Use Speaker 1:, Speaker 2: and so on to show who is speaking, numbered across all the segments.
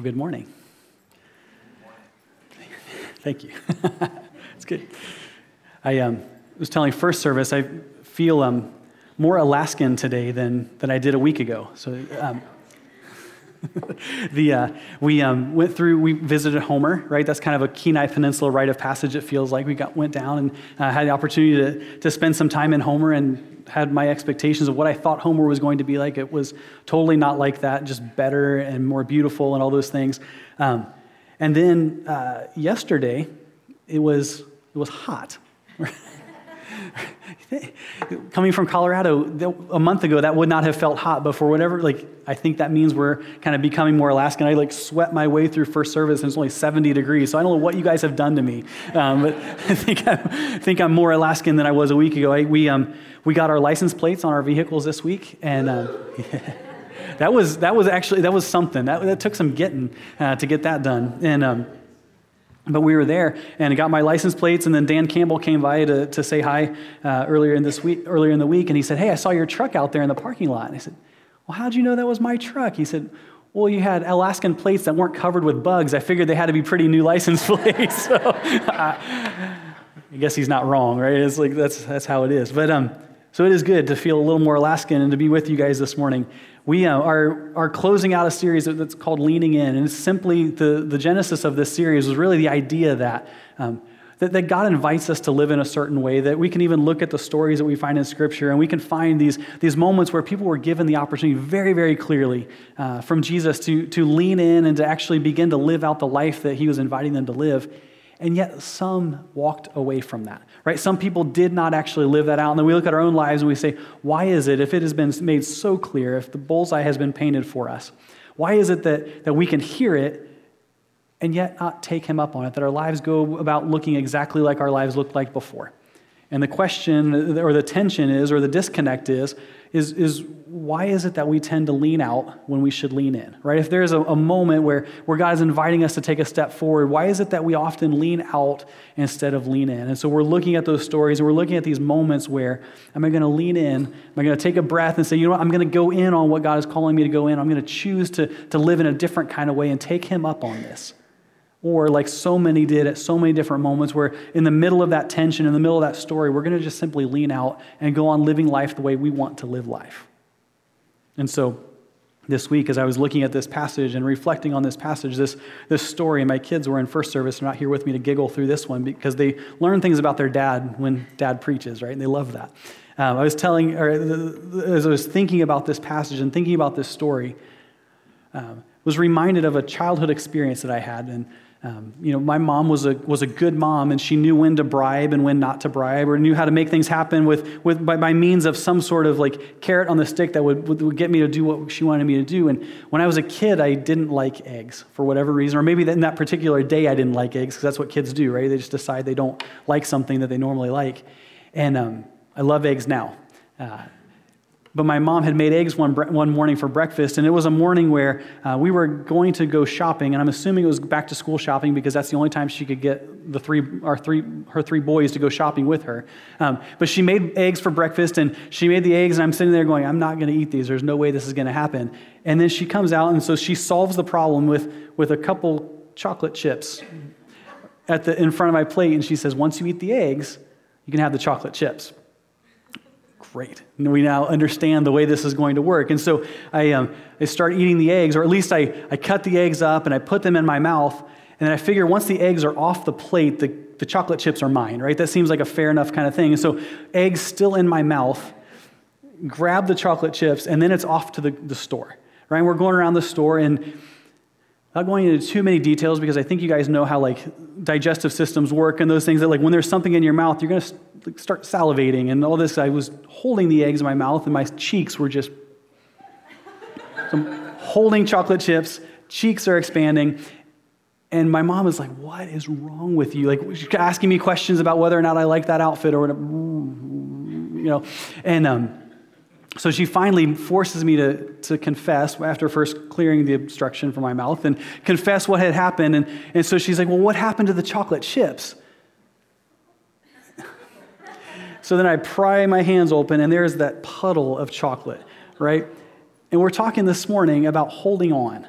Speaker 1: Well, good morning. Thank you. it's good. I um, was telling first service, I feel um, more Alaskan today than, than I did a week ago. So, um, the, uh, we um, went through, we visited Homer, right? That's kind of a Kenai Peninsula rite of passage, it feels like. We got, went down and uh, had the opportunity to, to spend some time in Homer and had my expectations of what I thought Homer was going to be like. It was totally not like that, just better and more beautiful and all those things. Um, and then uh, yesterday, it was, it was hot. Coming from Colorado, a month ago, that would not have felt hot, but for whatever, like, I think that means we're kind of becoming more Alaskan. I like sweat my way through first service, and it's only 70 degrees, so I don't know what you guys have done to me, um, but I think I'm, I think I'm more Alaskan than I was a week ago. I, we, um, we got our license plates on our vehicles this week, and um, that was that was actually that was something. That, that took some getting uh, to get that done, and. But we were there and I got my license plates, and then Dan Campbell came by to, to say hi uh, earlier in this week, earlier in the week, and he said, "Hey, I saw your truck out there in the parking lot." And I said, "Well, how'd you know that was my truck?" He said, "Well, you had Alaskan plates that weren't covered with bugs. I figured they had to be pretty new license plates." so I, I guess he's not wrong, right? It's like that's that's how it is. But um, so it is good to feel a little more Alaskan and to be with you guys this morning. We uh, are, are closing out a series that's called Leaning In. And it's simply the, the genesis of this series was really the idea that, um, that, that God invites us to live in a certain way, that we can even look at the stories that we find in Scripture and we can find these, these moments where people were given the opportunity very, very clearly uh, from Jesus to, to lean in and to actually begin to live out the life that he was inviting them to live. And yet some walked away from that right? Some people did not actually live that out. And then we look at our own lives and we say, why is it, if it has been made so clear, if the bullseye has been painted for us, why is it that, that we can hear it and yet not take him up on it, that our lives go about looking exactly like our lives looked like before? And the question or the tension is, or the disconnect is, is, is why is it that we tend to lean out when we should lean in, right? If there's a, a moment where, where God is inviting us to take a step forward, why is it that we often lean out instead of lean in? And so we're looking at those stories and we're looking at these moments where am I going to lean in? Am I going to take a breath and say, you know what, I'm going to go in on what God is calling me to go in. I'm going to choose to, to live in a different kind of way and take Him up on this. Or, like so many did at so many different moments, where in the middle of that tension, in the middle of that story, we're going to just simply lean out and go on living life the way we want to live life. And so, this week, as I was looking at this passage and reflecting on this passage, this, this story, my kids were in first service, they're not here with me to giggle through this one because they learn things about their dad when dad preaches, right? And they love that. Um, I was telling, or as I was thinking about this passage and thinking about this story, um, was reminded of a childhood experience that I had. And um, you know, my mom was a, was a good mom, and she knew when to bribe and when not to bribe, or knew how to make things happen with, with, by, by means of some sort of like carrot on the stick that would, would, would get me to do what she wanted me to do. And when I was a kid, I didn't like eggs for whatever reason, or maybe in that particular day I didn't like eggs, because that's what kids do, right? They just decide they don't like something that they normally like. And um, I love eggs now. Uh, but my mom had made eggs one, one morning for breakfast, and it was a morning where uh, we were going to go shopping, and I'm assuming it was back to school shopping because that's the only time she could get the three, our three, her three boys to go shopping with her. Um, but she made eggs for breakfast, and she made the eggs, and I'm sitting there going, I'm not going to eat these. There's no way this is going to happen. And then she comes out, and so she solves the problem with, with a couple chocolate chips at the, in front of my plate, and she says, Once you eat the eggs, you can have the chocolate chips great. And we now understand the way this is going to work. And so I, um, I start eating the eggs, or at least I, I cut the eggs up and I put them in my mouth. And then I figure once the eggs are off the plate, the, the chocolate chips are mine, right? That seems like a fair enough kind of thing. And so eggs still in my mouth, grab the chocolate chips, and then it's off to the, the store, right? We're going around the store and not going into too many details because I think you guys know how like digestive systems work and those things that like when there's something in your mouth, you're going to like, start salivating and all this. I was holding the eggs in my mouth and my cheeks were just so holding chocolate chips, cheeks are expanding. And my mom is like, What is wrong with you? Like, she's asking me questions about whether or not I like that outfit or whatever, you know. And um, so she finally forces me to, to confess after first clearing the obstruction from my mouth and confess what had happened. And, and so she's like, Well, what happened to the chocolate chips? so then I pry my hands open, and there's that puddle of chocolate, right? And we're talking this morning about holding on.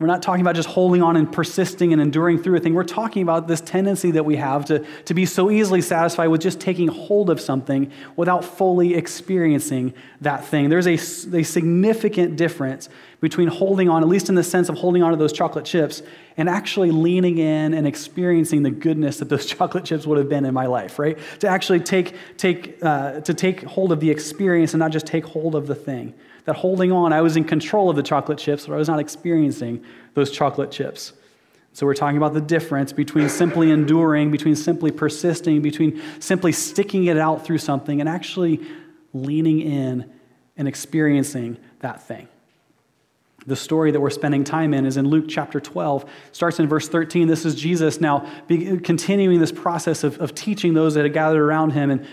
Speaker 1: We're not talking about just holding on and persisting and enduring through a thing. We're talking about this tendency that we have to, to be so easily satisfied with just taking hold of something without fully experiencing that thing. There's a, a significant difference between holding on, at least in the sense of holding on to those chocolate chips, and actually leaning in and experiencing the goodness that those chocolate chips would have been in my life, right? To actually take, take, uh, to take hold of the experience and not just take hold of the thing that holding on, I was in control of the chocolate chips, but I was not experiencing those chocolate chips. So we're talking about the difference between simply enduring, between simply persisting, between simply sticking it out through something and actually leaning in and experiencing that thing. The story that we're spending time in is in Luke chapter 12, starts in verse 13. This is Jesus now continuing this process of, of teaching those that had gathered around him. And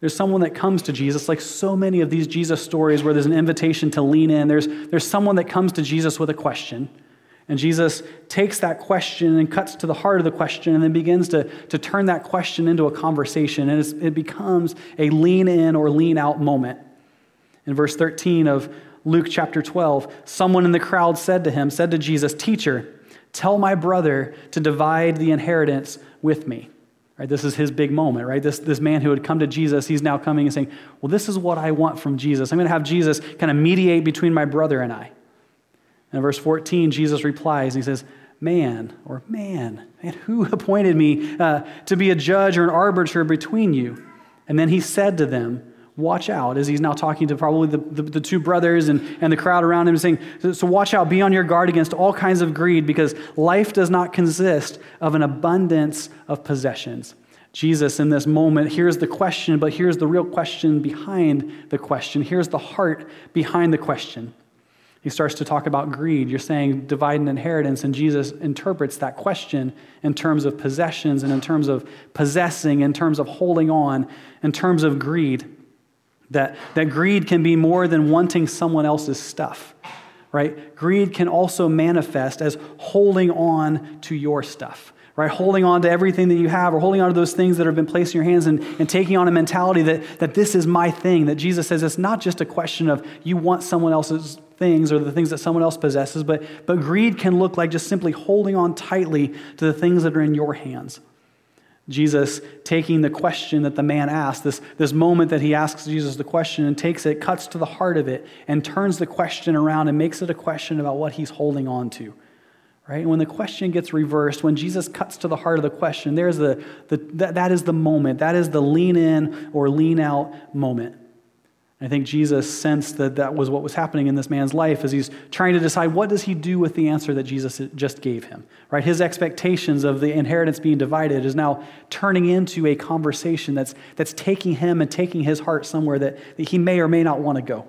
Speaker 1: there's someone that comes to Jesus, like so many of these Jesus stories where there's an invitation to lean in. There's, there's someone that comes to Jesus with a question. And Jesus takes that question and cuts to the heart of the question and then begins to, to turn that question into a conversation. And it becomes a lean in or lean out moment. In verse 13 of Luke chapter 12, someone in the crowd said to him, said to Jesus, Teacher, tell my brother to divide the inheritance with me. Right? This is his big moment, right? This, this man who had come to Jesus, he's now coming and saying, Well, this is what I want from Jesus. I'm going to have Jesus kind of mediate between my brother and I. And in verse 14, Jesus replies, and he says, Man, or man, man who appointed me uh, to be a judge or an arbiter between you? And then he said to them, watch out as he's now talking to probably the, the, the, two brothers and, and the crowd around him saying so watch out be on your guard against all kinds of greed because life does not consist of an abundance of possessions. Jesus in this moment here's the question but here's the real question behind the question. Here's the heart behind the question. He starts to talk about greed. You're saying divide an inheritance and jesus interprets that question in terms of possessions and in terms of possessing in terms of holding on in terms of greed that, that greed can be more than wanting someone else's stuff, right? Greed can also manifest as holding on to your stuff, right? Holding on to everything that you have or holding on to those things that have been placed in your hands and, and taking on a mentality that, that this is my thing, that Jesus says it's not just a question of you want someone else's things or the things that someone else possesses, but, but greed can look like just simply holding on tightly to the things that are in your hands. Jesus taking the question that the man asked, this, this moment that he asks Jesus the question and takes it, cuts to the heart of it, and turns the question around and makes it a question about what he's holding on to. Right? And when the question gets reversed, when Jesus cuts to the heart of the question, there's the, the that, that is the moment. That is the lean in or lean out moment. I think Jesus sensed that that was what was happening in this man's life as he's trying to decide what does he do with the answer that Jesus just gave him. Right? His expectations of the inheritance being divided is now turning into a conversation that's, that's taking him and taking his heart somewhere that, that he may or may not want to go.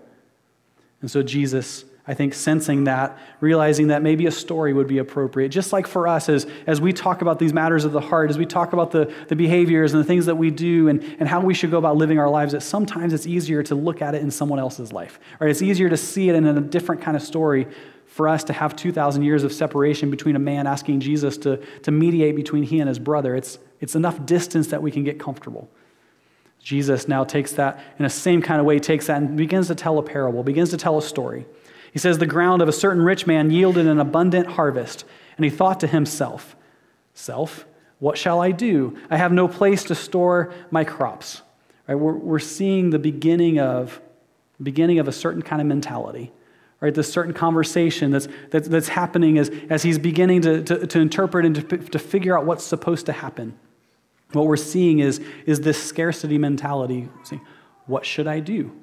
Speaker 1: And so Jesus I think sensing that, realizing that maybe a story would be appropriate. Just like for us, as, as we talk about these matters of the heart, as we talk about the, the behaviors and the things that we do and, and how we should go about living our lives, that sometimes it's easier to look at it in someone else's life. Right? It's easier to see it in a different kind of story for us to have 2,000 years of separation between a man asking Jesus to, to mediate between he and his brother. It's, it's enough distance that we can get comfortable. Jesus now takes that in the same kind of way, takes that and begins to tell a parable, begins to tell a story. He says, The ground of a certain rich man yielded an abundant harvest. And he thought to himself, Self, what shall I do? I have no place to store my crops. Right? We're, we're seeing the beginning of, beginning of a certain kind of mentality. Right, this certain conversation that's, that's, that's happening as, as he's beginning to, to, to interpret and to, to figure out what's supposed to happen. What we're seeing is, is this scarcity mentality. See, What should I do?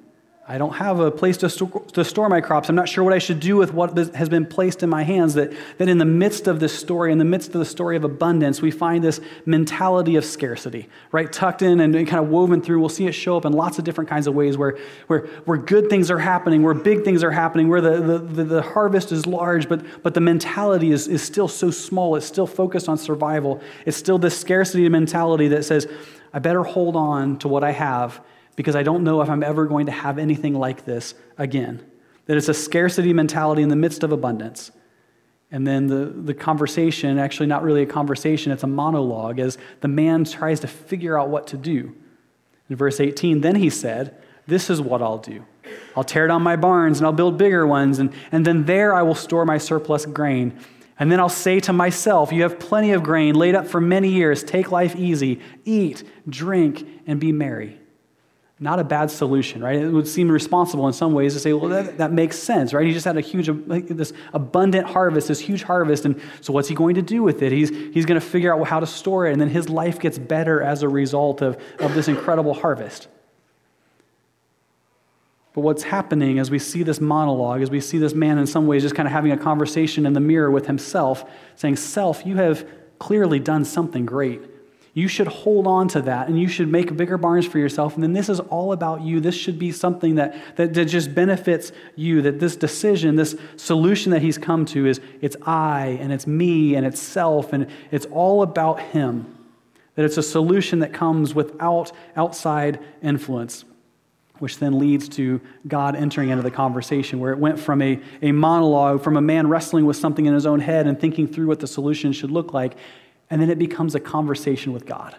Speaker 1: I don't have a place to, to store my crops. I'm not sure what I should do with what has been placed in my hands. That, that in the midst of this story, in the midst of the story of abundance, we find this mentality of scarcity, right? Tucked in and kind of woven through. We'll see it show up in lots of different kinds of ways where, where, where good things are happening, where big things are happening, where the, the, the, the harvest is large, but, but the mentality is, is still so small. It's still focused on survival. It's still this scarcity mentality that says, I better hold on to what I have because I don't know if I'm ever going to have anything like this again. That it's a scarcity mentality in the midst of abundance. And then the, the conversation, actually not really a conversation, it's a monologue as the man tries to figure out what to do. In verse 18, then he said, This is what I'll do. I'll tear down my barns and I'll build bigger ones, and, and then there I will store my surplus grain. And then I'll say to myself, You have plenty of grain laid up for many years. Take life easy, eat, drink, and be merry. Not a bad solution, right? It would seem responsible in some ways to say, well, that, that makes sense, right? He just had a huge, this abundant harvest, this huge harvest. And so what's he going to do with it? He's, he's going to figure out how to store it. And then his life gets better as a result of, of this incredible harvest. But what's happening as we see this monologue, as we see this man in some ways just kind of having a conversation in the mirror with himself, saying, Self, you have clearly done something great. You should hold on to that and you should make bigger barns for yourself. And then this is all about you. This should be something that, that, that just benefits you. That this decision, this solution that he's come to is it's I and it's me and it's self and it's all about him. That it's a solution that comes without outside influence which then leads to God entering into the conversation, where it went from a, a monologue, from a man wrestling with something in his own head and thinking through what the solution should look like, and then it becomes a conversation with God.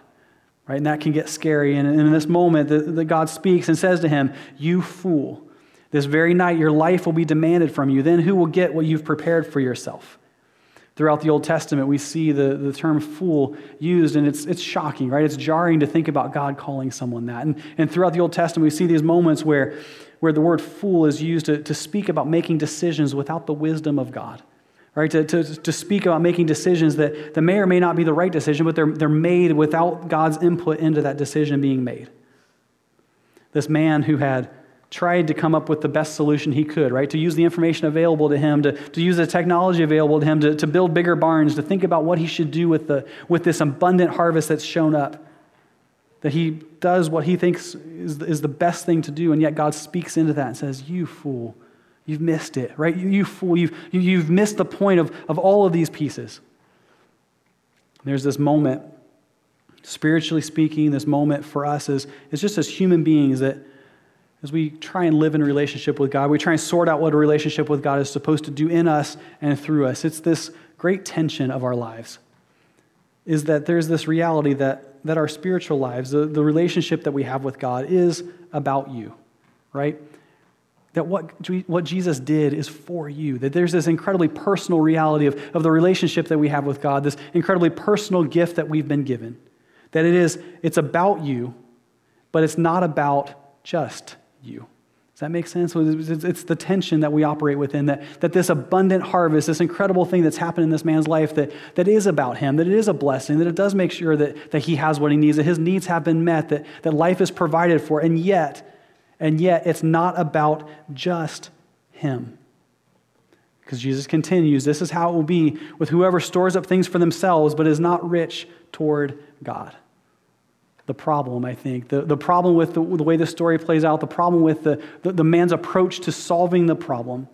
Speaker 1: Right? And that can get scary. And in this moment, the, the God speaks and says to him, You fool, this very night your life will be demanded from you. Then who will get what you've prepared for yourself? Throughout the Old Testament, we see the, the term fool used, and it's, it's shocking, right? It's jarring to think about God calling someone that. And, and throughout the Old Testament, we see these moments where, where the word fool is used to, to speak about making decisions without the wisdom of God, right? To, to, to speak about making decisions that, that may or may not be the right decision, but they're, they're made without God's input into that decision being made. This man who had tried to come up with the best solution he could, right? To use the information available to him, to, to use the technology available to him, to, to build bigger barns, to think about what he should do with, the, with this abundant harvest that's shown up. That he does what he thinks is, is the best thing to do, and yet God speaks into that and says, You fool, you've missed it, right? You, you fool, you've, you, have you have missed the point of, of all of these pieces. There's this moment, spiritually speaking, this moment for us is, is just as human beings that as we try and live in relationship with God, we try and sort out what a relationship with God is supposed to do in us and through us. It's this great tension of our lives. Is that there's this reality that, that our spiritual lives, the, the relationship that we have with God, is about you, right? That what, what Jesus did is for you. That there's this incredibly personal reality of, of the relationship that we have with God, this incredibly personal gift that we've been given. That it is, it's about you, but it's not about just you. Does that make sense? It's the tension that we operate within, that, that this abundant harvest, this incredible thing that's happened in this man's life that, that is about him, that it is a blessing, that it does make sure that, that he has what he needs, that his needs have been met, that, that life is provided for, and yet, and yet it's not about just him. Because Jesus continues, this is how it will be with whoever stores up things for themselves, but is not rich toward God the problem, I think. The, the problem with the, the way the story plays out, the problem with the, the, the man's approach to solving the problem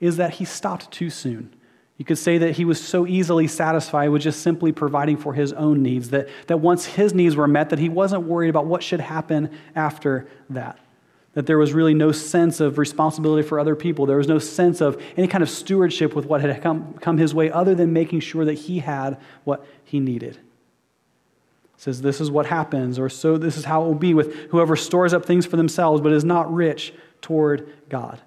Speaker 1: is that he stopped too soon. You could say that he was so easily satisfied with just simply providing for his own needs, that, that once his needs were met, that he wasn't worried about what should happen after that. That there was really no sense of responsibility for other people. There was no sense of any kind of stewardship with what had come, come his way other than making sure that he had what he needed says this is what happens, or so this is how it will be with whoever stores up things for themselves but is not rich toward God.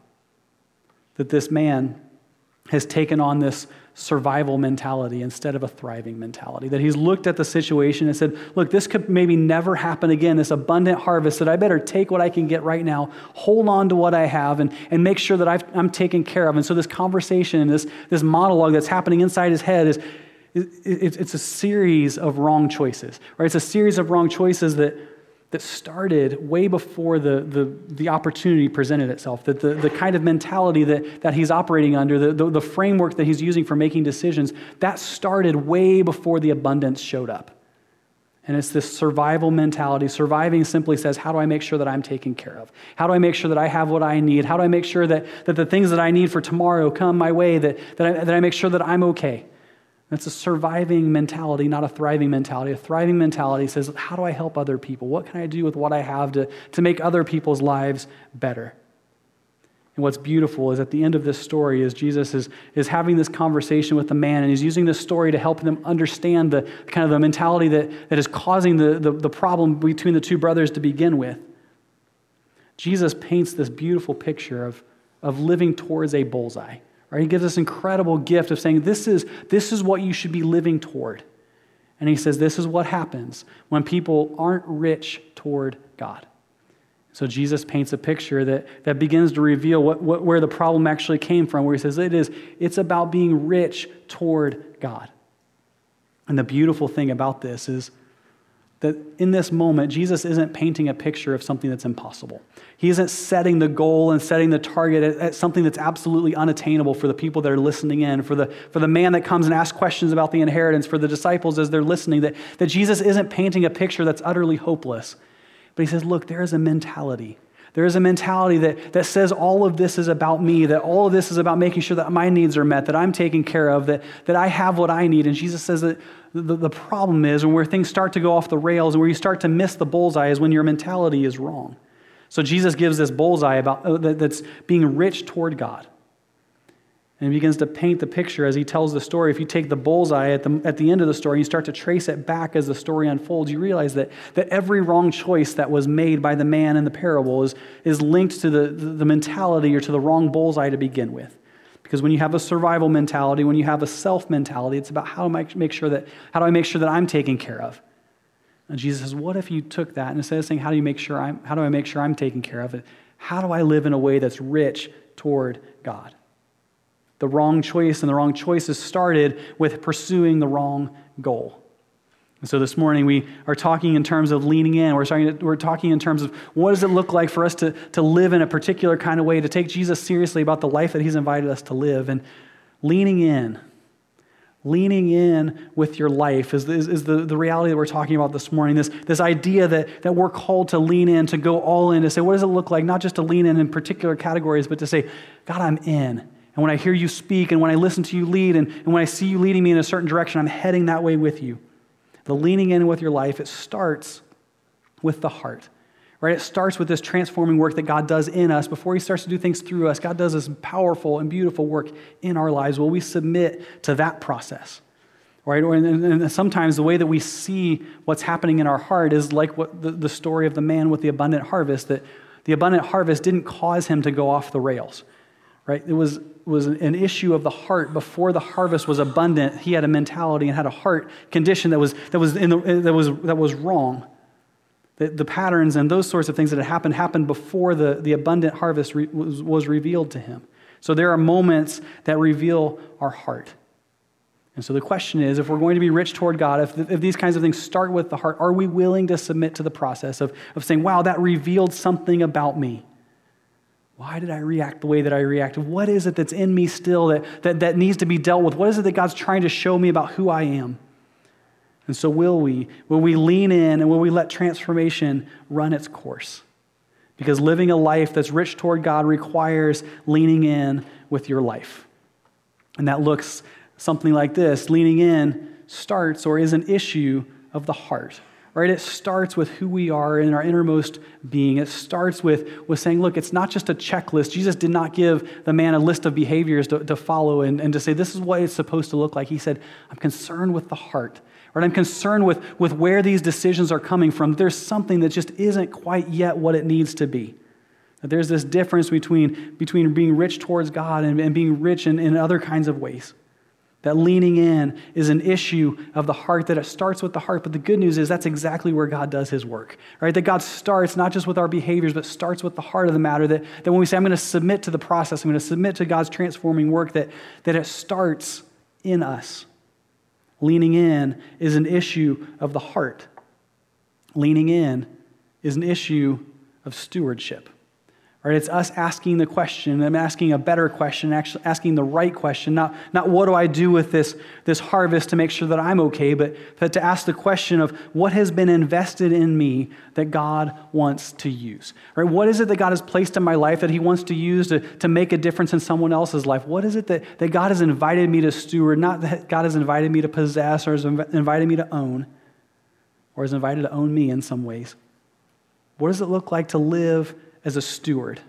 Speaker 1: That this man has taken on this survival mentality instead of a thriving mentality. That he's looked at the situation and said, Look, this could maybe never happen again, this abundant harvest, that I better take what I can get right now, hold on to what I have, and, and make sure that i am taken care of. And so, this conversation, this, this monologue that's happening inside his head is it's a series of wrong choices, right? It's a series of wrong choices that, that started way before the, the, the opportunity presented itself, that the, the kind of mentality that, that he's operating under, the, the, the framework that he's using for making decisions, that started way before the abundance showed up. And it's this survival mentality. Surviving simply says, How do I make sure that I'm taken care of? How do I make sure that I have what I need? How do I make sure that, that the things that I need for tomorrow come my way, that, that, I, that I make sure that I'm okay? That's a surviving mentality, not a thriving mentality. A thriving mentality says, How do I help other people? What can I do with what I have to, to make other people's lives better? And what's beautiful is at the end of this story is Jesus is, is having this conversation with the man, and he's using this story to help them understand the kind of the mentality that, that is causing the, the, the problem between the two brothers to begin with. Jesus paints this beautiful picture of, of living towards a bullseye. Right? He gives this incredible gift of saying, this is, this is what you should be living toward. And he says, this is what happens when people aren't rich toward God. So Jesus paints a picture that, that begins to reveal what, what, where the problem actually came from, where he says it is, it's about being rich toward God. And the beautiful thing about this is that in this moment, Jesus isn't painting a picture of something that's impossible. He isn't setting the goal and setting the target at, at, something that's absolutely unattainable for the people that are listening in, for the, for the man that comes and asks questions about the inheritance, for the disciples as they're listening, that, that Jesus isn't painting a picture that's utterly hopeless. But he says, look, there is a mentality. There is a mentality that, that says all of this is about me, that all of this is about making sure that my needs are met, that I'm taken care of, that, that I have what I need. And Jesus says that the, the problem is, and where things start to go off the rails and where you start to miss the bullseye, is when your mentality is wrong. So Jesus gives this bullseye about, uh, that, that's being rich toward God. And he begins to paint the picture as he tells the story. If you take the bullseye at the, at the end of the story and you start to trace it back as the story unfolds, you realize that, that every wrong choice that was made by the man in the parable is, is linked to the, the mentality or to the wrong bullseye to begin with. Because when you have a survival mentality, when you have a self mentality, it's about how do I make sure that, how do I make sure that I'm taken care of? And Jesus says, what if you took that and instead of saying, how do you make sure I'm, how do I make sure I'm taken care of it? How do I live in a way that's rich toward God? The wrong choice and the wrong choices started with pursuing the wrong goal. And so this morning we are talking in terms of leaning in. We're talking, we're talking in terms of what does it look like for us to, to live in a particular kind of way, to take Jesus seriously about the life that he's invited us to live. And leaning in, leaning in with your life is, is, is, the, the reality that we're talking about this morning. This, this idea that, that we're called to lean in, to go all in, to say, what does it look like? Not just to lean in in particular categories, but to say, God, I'm in. And when I hear you speak and when I listen to you lead and, and when I see you leading me in a certain direction, I'm heading that way with you the leaning in with your life, it starts with the heart. Right? It starts with this transforming work that God does in us. Before He starts to do things through us, God does this powerful and beautiful work in our lives. Will we submit to that process? Right? And sometimes the way that we see what's happening in our heart is like what the, the story of the man with the abundant harvest, that the abundant harvest didn't cause him to go off the rails. Right? It was was an issue of the heart. Before the harvest was abundant he had a mentality and had a heart condition that was that was in the, that was that was wrong. The, the patterns and those sorts of things that had happened happened before the, the abundant harvest re, was, was revealed to him. So there are moments that reveal our heart. And so the question is if we're going to be rich toward god if, if these kinds of things start with the heart are we willing to submit to the process of, of saying wow that revealed something about me why did I react the way that I reacted? What is it that's in me still that, that, that needs to be dealt with? What is it that God's trying to show me about who I am? And so, will we? Will we lean in and will we let transformation run its course? Because living a life that's rich toward God requires leaning in with your life. And that looks something like this leaning in starts or is an issue of the heart right? It starts with who we are in our innermost being. It starts with, with saying, look, it's not just a checklist. Jesus did not give the man a list of behaviors to, to follow and, and to say, this is what it's supposed to look like. He said, I'm concerned with the heart. Right? I'm concerned with, with where these decisions are coming from. There's something that just isn't quite yet what it needs to be. That there's this difference between, between being rich towards God and, and being rich in, in other kinds of ways. That leaning in is an issue of the heart, that it starts with the heart. But the good news is that's exactly where God does his work, right? That God starts not just with our behaviors, but starts with the heart of the matter. That, that when we say, I'm going to submit to the process, I'm going to submit to God's transforming work, that, that it starts in us. Leaning in is an issue of the heart. Leaning in is an issue of stewardship. Right? It's us asking the question, I'm asking a better question, actually asking the right question, not, not what do I do with this, this harvest to make sure that I'm okay, but, but to ask the question of what has been invested in me that God wants to use. Right? What is it that God has placed in my life that He wants to use to, to make a difference in someone else's life? What is it that, that God has invited me to steward, not that God has invited me to possess or has invited me to own, or has invited to own me in some ways? What does it look like to live? As a steward.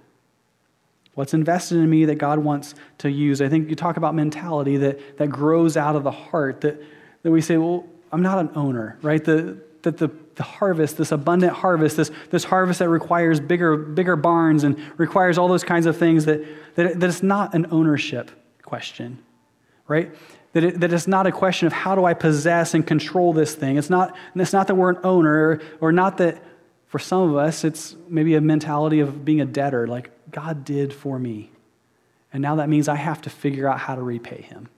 Speaker 1: What's invested in me that God wants to use. I think you talk about mentality that, that grows out of the heart, that, that we say, well, I'm not an owner, right? The, that the, the harvest, this abundant harvest, this, this harvest that requires bigger, bigger barns and requires all those kinds of things, that, that, that it's not an ownership question, right? That, it, that it's not a question of how do I possess and control this thing. It's not, it's not that we're an owner, or, or not that for some of us, it's maybe a mentality of being a debtor, like God did for me. And now that means I have to figure out how to repay him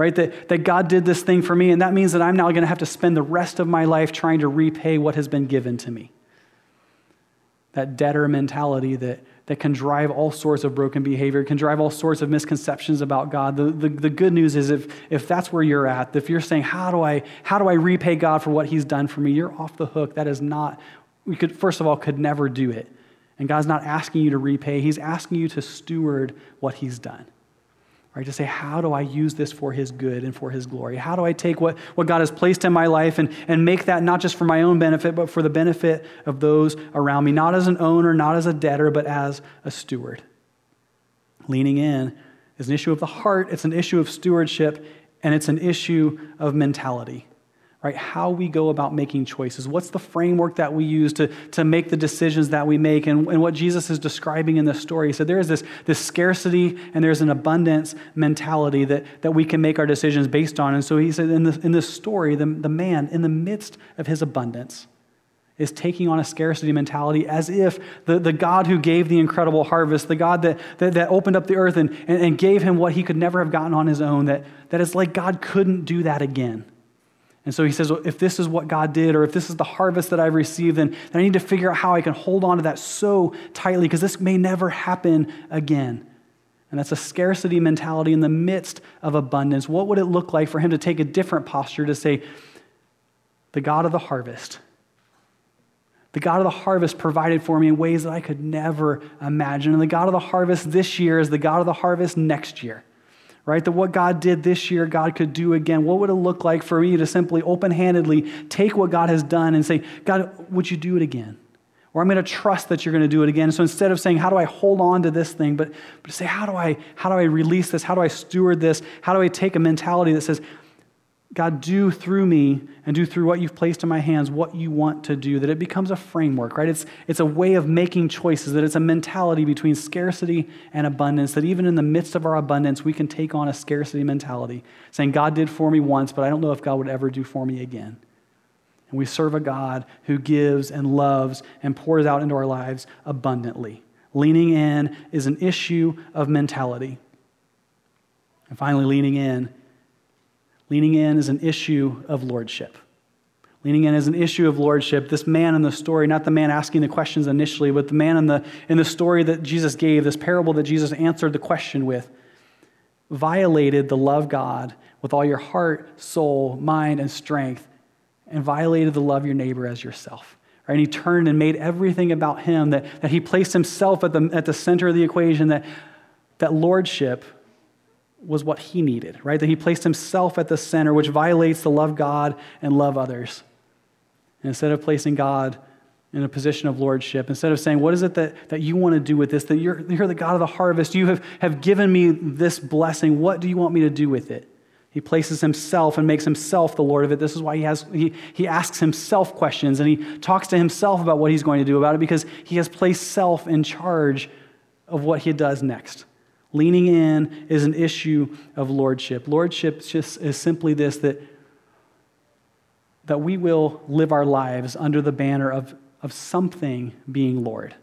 Speaker 1: right? That, that God did this thing for me, and that means that I'm now going to have to spend the rest of my life trying to repay what has been given to me. That debtor mentality that, that can drive all sorts of broken behavior, can drive all sorts of misconceptions about God. The, the, the good news is if, if that's where you're at, if you're saying, how do, I, how do I repay God for what he's done for me? You're off the hook. That is not, we could, first of all, could never do it. And God's not asking you to repay, He's asking you to steward what He's done right? To say, how do I use this for His good and for His glory? How do I take what, what God has placed in my life and, and make that not just for my own benefit, but for the benefit of those around me, not as an owner, not as a debtor, but as a steward? Leaning in is an issue of the heart, it's an issue of stewardship, and it's an issue of mentality right? How we go about making choices. What's the framework that we use to, to make the decisions that we make? And, and what Jesus is describing in this story, he said there is this, this scarcity and there's an abundance mentality that, that we can make our decisions based on. And so he said in this, in this story, the, the man, in the midst of his abundance, is taking on a scarcity mentality as if the, the God who gave the incredible harvest, the God that, that, that opened up the earth and, and, and gave him what he could never have gotten on his own, that, that it's like God couldn't do that again. And so he says, well, if this is what God did, or if this is the harvest that I've received, then, then I need to figure out how I can hold on to that so tightly because this may never happen again. And that's a scarcity mentality in the midst of abundance. What would it look like for him to take a different posture to say, the God of the harvest, the God of the harvest provided for me in ways that I could never imagine. And the God of the harvest this year is the God of the harvest next year right? That what God did this year, God could do again. What would it look like for me to simply open handedly take what God has done and say, God, would you do it again? Or I'm going to trust that you're going to do it again. So instead of saying, how do I hold on to this thing, but, but say, how do, I, how do I release this? How do I steward this? How do I take a mentality that says, God, do through me and do through what you've placed in my hands what you want to do, that it becomes a framework, right? It's, it's a way of making choices, that it's a mentality between scarcity and abundance, that even in the midst of our abundance, we can take on a scarcity mentality, saying, God did for me once, but I don't know if God would ever do for me again. And we serve a God who gives and loves and pours out into our lives abundantly. Leaning in is an issue of mentality. And finally, leaning in Leaning in is an issue of lordship. Leaning in is an issue of lordship. This man in the story, not the man asking the questions initially, but the man in the, in the story that Jesus gave, this parable that Jesus answered the question with, violated the love God with all your heart, soul, mind, and strength, and violated the love your neighbor as yourself. Right? And he turned and made everything about him, that, that he placed himself at the, at the center of the equation, that, that lordship was what he needed, right? That he placed himself at the center, which violates the love God and love others. And instead of placing God in a position of lordship, instead of saying, What is it that, that you want to do with this? That you're, you're the God of the harvest. You have, have given me this blessing. What do you want me to do with it? He places himself and makes himself the Lord of it. This is why he, has, he, he asks himself questions and he talks to himself about what he's going to do about it because he has placed self in charge of what he does next. Leaning in is an issue of lordship. Lordship just is simply this that, that we will live our lives under the banner of, of something being Lord.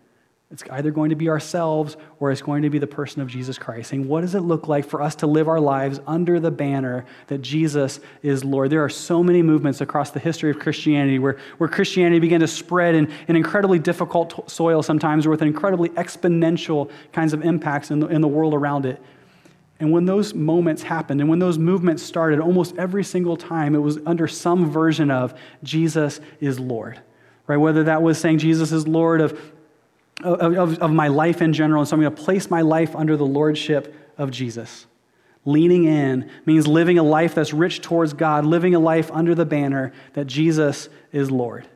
Speaker 1: It's either going to be ourselves or it's going to be the person of Jesus Christ. Saying, what does it look like for us to live our lives under the banner that Jesus is Lord? There are so many movements across the history of Christianity where, where Christianity began to spread in, in incredibly difficult soil sometimes with incredibly exponential kinds of impacts in the, in the world around it. And when those moments happened and when those movements started, almost every single time it was under some version of Jesus is Lord right? Whether that was saying Jesus is Lord of of, of my life in general. And so I'm going to place my life under the lordship of Jesus. Leaning in means living a life that's rich towards God, living a life under the banner that Jesus is Lord.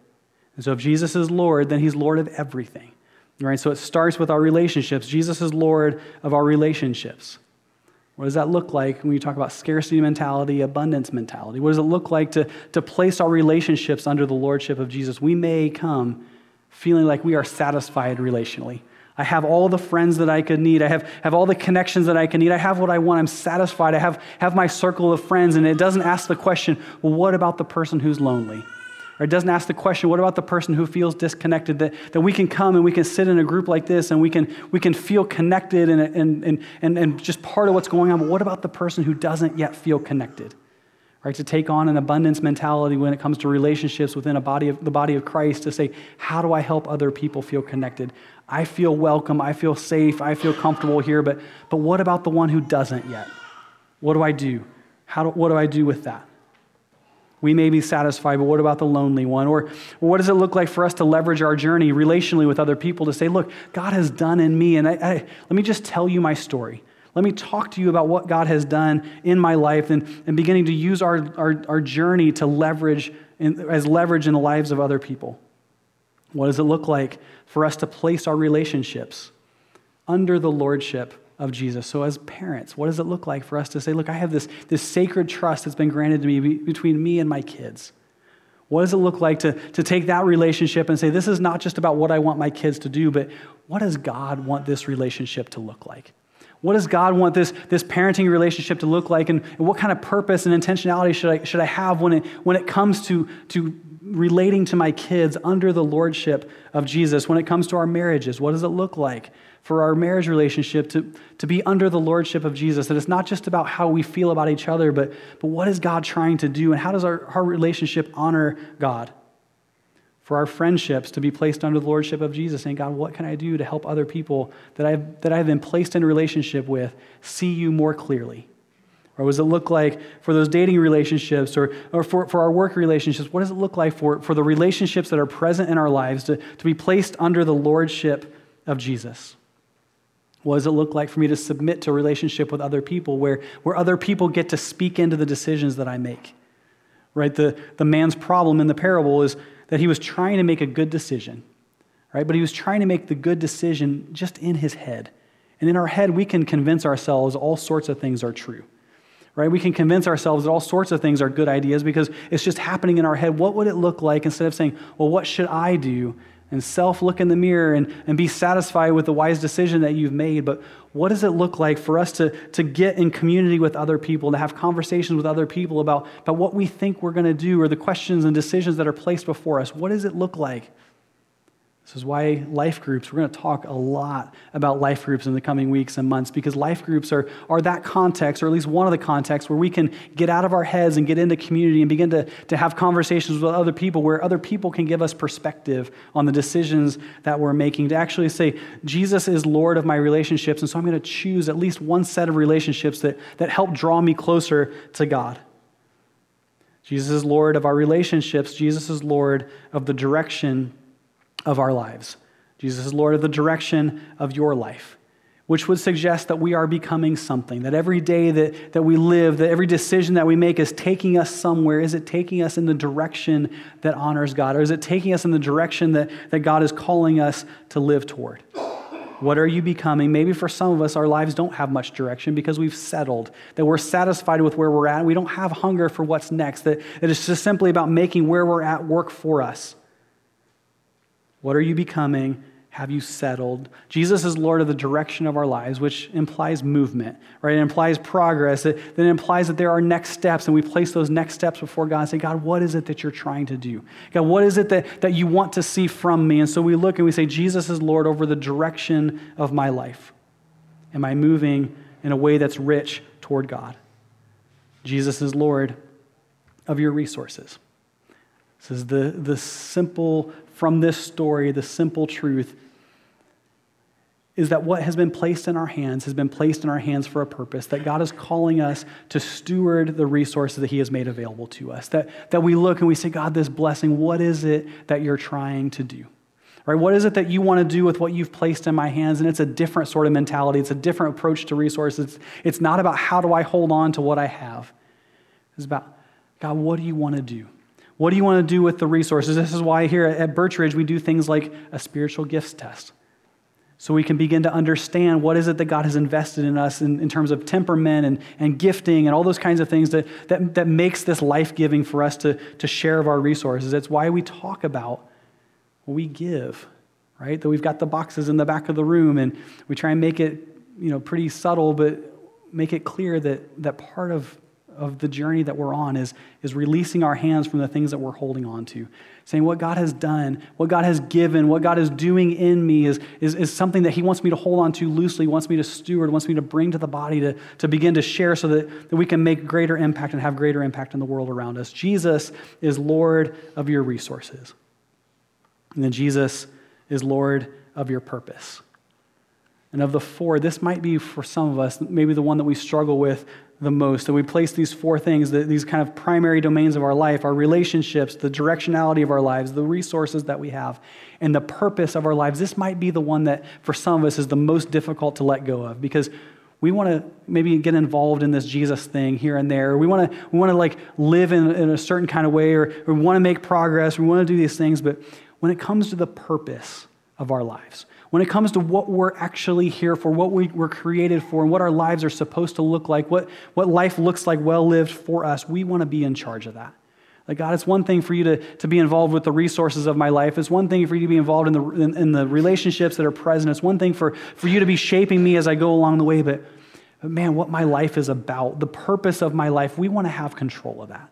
Speaker 1: And so if Jesus is Lord, then he's Lord of everything. Right? So it starts with our relationships. Jesus is Lord of our relationships. What does that look like when you talk about scarcity mentality, abundance mentality? What does it look like to, to place our relationships under the lordship of Jesus? We may come feeling like we are satisfied relationally. I have all the friends that I could need. I have, have all the connections that I can need. I have what I want. I'm satisfied. I have, have my circle of friends. And it doesn't ask the question, well, what about the person who's lonely? Or it doesn't ask the question, what about the person who feels disconnected? That, that we can come and we can sit in a group like this and we can, we can feel connected and, and, and, and, and just part of what's going on. But what about the person who doesn't yet feel connected? Right, to take on an abundance mentality when it comes to relationships within a body of, the body of Christ, to say, how do I help other people feel connected? I feel welcome, I feel safe, I feel comfortable here, but, but what about the one who doesn't yet? What do I do? How do, what do I do with that? We may be satisfied, but what about the lonely one? Or, what does it look like for us to leverage our journey relationally with other people to say, look, God has done in me, and I, I, let me just tell you my story. Let me talk to you about what God has done in my life and, and beginning to use our, our, our journey to leverage in, as leverage in the lives of other people. What does it look like for us to place our relationships under the lordship of Jesus. So, as parents, what does it look like for us to say, look, I have this, this sacred trust that's been granted to me between me and my kids? What does it look like to, to take that relationship and say, this is not just about what I want my kids to do, but what does God want this relationship to look like? What does God want this, this parenting relationship to look like? And, and what kind of purpose and intentionality should I, should I have when it, when it comes to, to relating to my kids under the lordship of Jesus? When it comes to our marriages, what does it look like for our marriage relationship to, to be under the lordship of Jesus. That it's not just about how we feel about each other, but, but what is God trying to do and how does our, our relationship honor God? For our friendships to be placed under the lordship of Jesus, saying, God, what can I do to help other people that I've, that I've been placed in relationship with see you more clearly? Or what does it look like for those dating relationships or, or for, for our work relationships? What does it look like for, for the relationships that are present in our lives to, to be placed under the lordship of Jesus? What does it look like for me to submit to a relationship with other people where, where other people get to speak into the decisions that I make? Right? The, the man's problem in the parable is that he was trying to make a good decision, right? But he was trying to make the good decision just in his head. And in our head, we can convince ourselves all sorts of things are true, right? We can convince ourselves that all sorts of things are good ideas because it's just happening in our head. What would it look like instead of saying, well, what should I do? and self look in the mirror and, and be satisfied with the wise decision that you've made. But what does it look like for us to, to get in community with other people, to have conversations with other people about, about what we think we're going to do or the questions and decisions that are placed before us? What does it look like? This is why life groups, we're going to talk a lot about life groups in the coming weeks and months because life groups are, are that context, or at least one of the contexts, where we can get out of our heads and get into community and begin to, to have conversations with other people where other people can give us perspective on the decisions that we're making. To actually say, Jesus is Lord of my relationships, and so I'm going to choose at least one set of relationships that, that help draw me closer to God. Jesus is Lord of our relationships, Jesus is Lord of the direction of our lives. Jesus is Lord of the direction of your life, which would suggest that we are becoming something, that every day that, that we live, that every decision that we make is taking us somewhere. Is it taking us in the direction that honors God? Or is it taking us in the direction that, that God is calling us to live toward? What are you becoming? Maybe for some of us, our lives don't have much direction because we've settled, that we're satisfied with where we're at. We don't have hunger for what's next, that it is just simply about making where we're at work for us. What are you becoming? Have you settled? Jesus is Lord of the direction of our lives, which implies movement, right? It implies progress. It, then implies that there are next steps, and we place those next steps before God and say, God, what is it that you're trying to do? God, what is it that, that you want to see from me? And so we look and we say, Jesus is Lord over the direction of my life. Am I moving in a way that's rich toward God? Jesus is Lord of your resources. This is the, the simple from this story, the simple truth is that what has been placed in our hands has been placed in our hands for a purpose, that God is calling us to steward the resources that He has made available to us. That, that we look and we say, God, this blessing, what is it that you're trying to do? Right? What is it that you want to do with what you've placed in my hands? And it's a different sort of mentality. It's a different approach to resources. It's, it's not about how do I hold on to what I have. It's about, God, what do you want to do? What do you want to do with the resources? This is why here at Birchridge we do things like a spiritual gifts test. so we can begin to understand what is it that God has invested in us in, in terms of temperament and, and gifting and all those kinds of things that, that, that makes this life giving for us to, to share of our resources. It's why we talk about what we give, right? That we've got the boxes in the back of the room and we try and make it, you know, pretty subtle, but make it clear that, that part of of the journey that we're on is, is releasing our hands from the things that we're holding on to. Saying what God has done, what God has given, what God is doing in me is, is, is something that He wants me to hold on to loosely, wants me to steward, wants me to bring to the body to, to begin to share so that, that we can make greater impact and have greater impact in the world around us. Jesus is Lord of your resources. And then Jesus is Lord of your purpose. And of the four, this might be for some of us, maybe the one that we struggle with the most. That we place these four things, these kind of primary domains of our life, our relationships, the directionality of our lives, the resources that we have, and the purpose of our lives. This might be the one that for some of us is the most difficult to let go of because we want to maybe get involved in this Jesus thing here and there. We want to we want to like live in, in a certain kind of way, or we want to make progress. We want to do these things, but when it comes to the purpose of our lives, when it comes to what we're actually here for, what we were created for, and what our lives are supposed to look like, what, what life looks like well lived for us, we want to be in charge of that. Like, God, it's one thing for you to, to be involved with the resources of my life. It's one thing for you to be involved in the, in, in the relationships that are present. It's one thing for, for you to be shaping me as I go along the way. But, but man, what my life is about, the purpose of my life, we want to have control of that.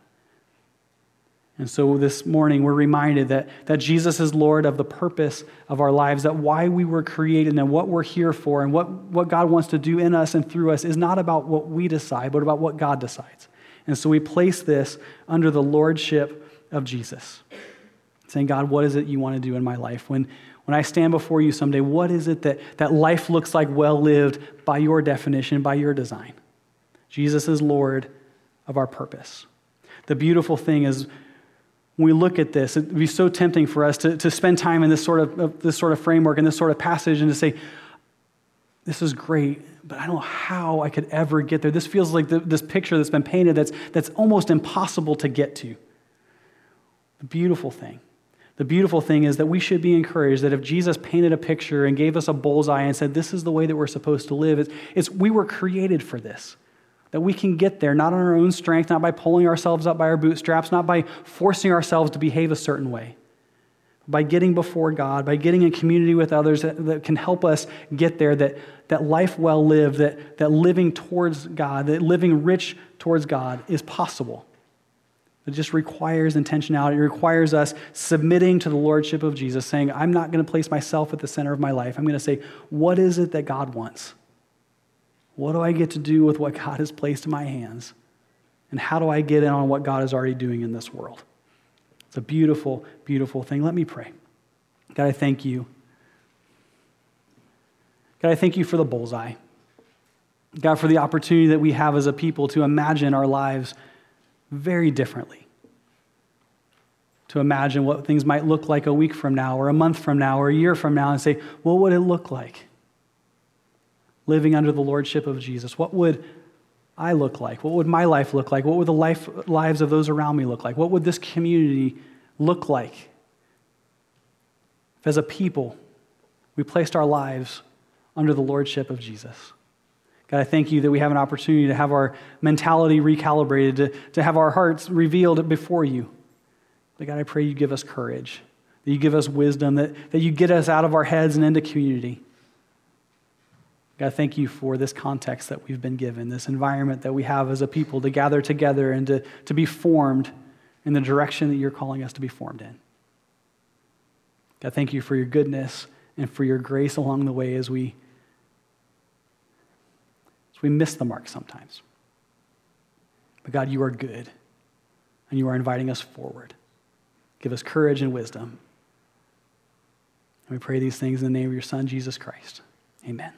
Speaker 1: And so this morning, we're reminded that, that Jesus is Lord of the purpose of our lives, that why we were created and what we're here for and what, what God wants to do in us and through us is not about what we decide, but about what God decides. And so we place this under the lordship of Jesus, saying, God, what is it you want to do in my life? When, when I stand before you someday, what is it that, that life looks like well lived by your definition, by your design? Jesus is Lord of our purpose. The beautiful thing is, when we look at this, it'd be so tempting for us to, to spend time in this sort, of, uh, this sort of framework and this sort of passage and to say, this is great, but I don't know how I could ever get there. This feels like the, this picture that's been painted that's, that's almost impossible to get to. The beautiful thing. The beautiful thing is that we should be encouraged that if Jesus painted a picture and gave us a bullseye and said, This is the way that we're supposed to live, it's, it's we were created for this. That we can get there, not on our own strength, not by pulling ourselves up by our bootstraps, not by forcing ourselves to behave a certain way, by getting before God, by getting in community with others that, that, can help us get there, that, that life well lived, that, that living towards God, that living rich towards God is possible. It just requires intentionality. It requires us submitting to the Lordship of Jesus, saying, I'm not going to place myself at the center of my life. I'm going to say, what is it that God wants? What do I get to do with what God has placed in my hands? And how do I get in on what God is already doing in this world? It's a beautiful, beautiful thing. Let me pray. God, I thank you. God, I thank you for the bullseye. God, for the opportunity that we have as a people to imagine our lives very differently. To imagine what things might look like a week from now, or a month from now, or a year from now, and say, what would it look like? Living under the lordship of Jesus? What would I look like? What would my life look like? What would the life, lives of those around me look like? What would this community look like? If, as a people, we placed our lives under the lordship of Jesus. God, I thank you that we have an opportunity to have our mentality recalibrated, to, to have our hearts revealed before you. But God, I pray you give us courage, that you give us wisdom, that, that you get us out of our heads and into community. God, thank you for this context that we've been given, this environment that we have as a people to gather together and to, to be formed in the direction that you're calling us to be formed in. God, thank you for your goodness and for your grace along the way as we, as we miss the mark sometimes. But God, you are good, and you are inviting us forward. Give us courage and wisdom. And we pray these things in the name of your Son, Jesus Christ. Amen.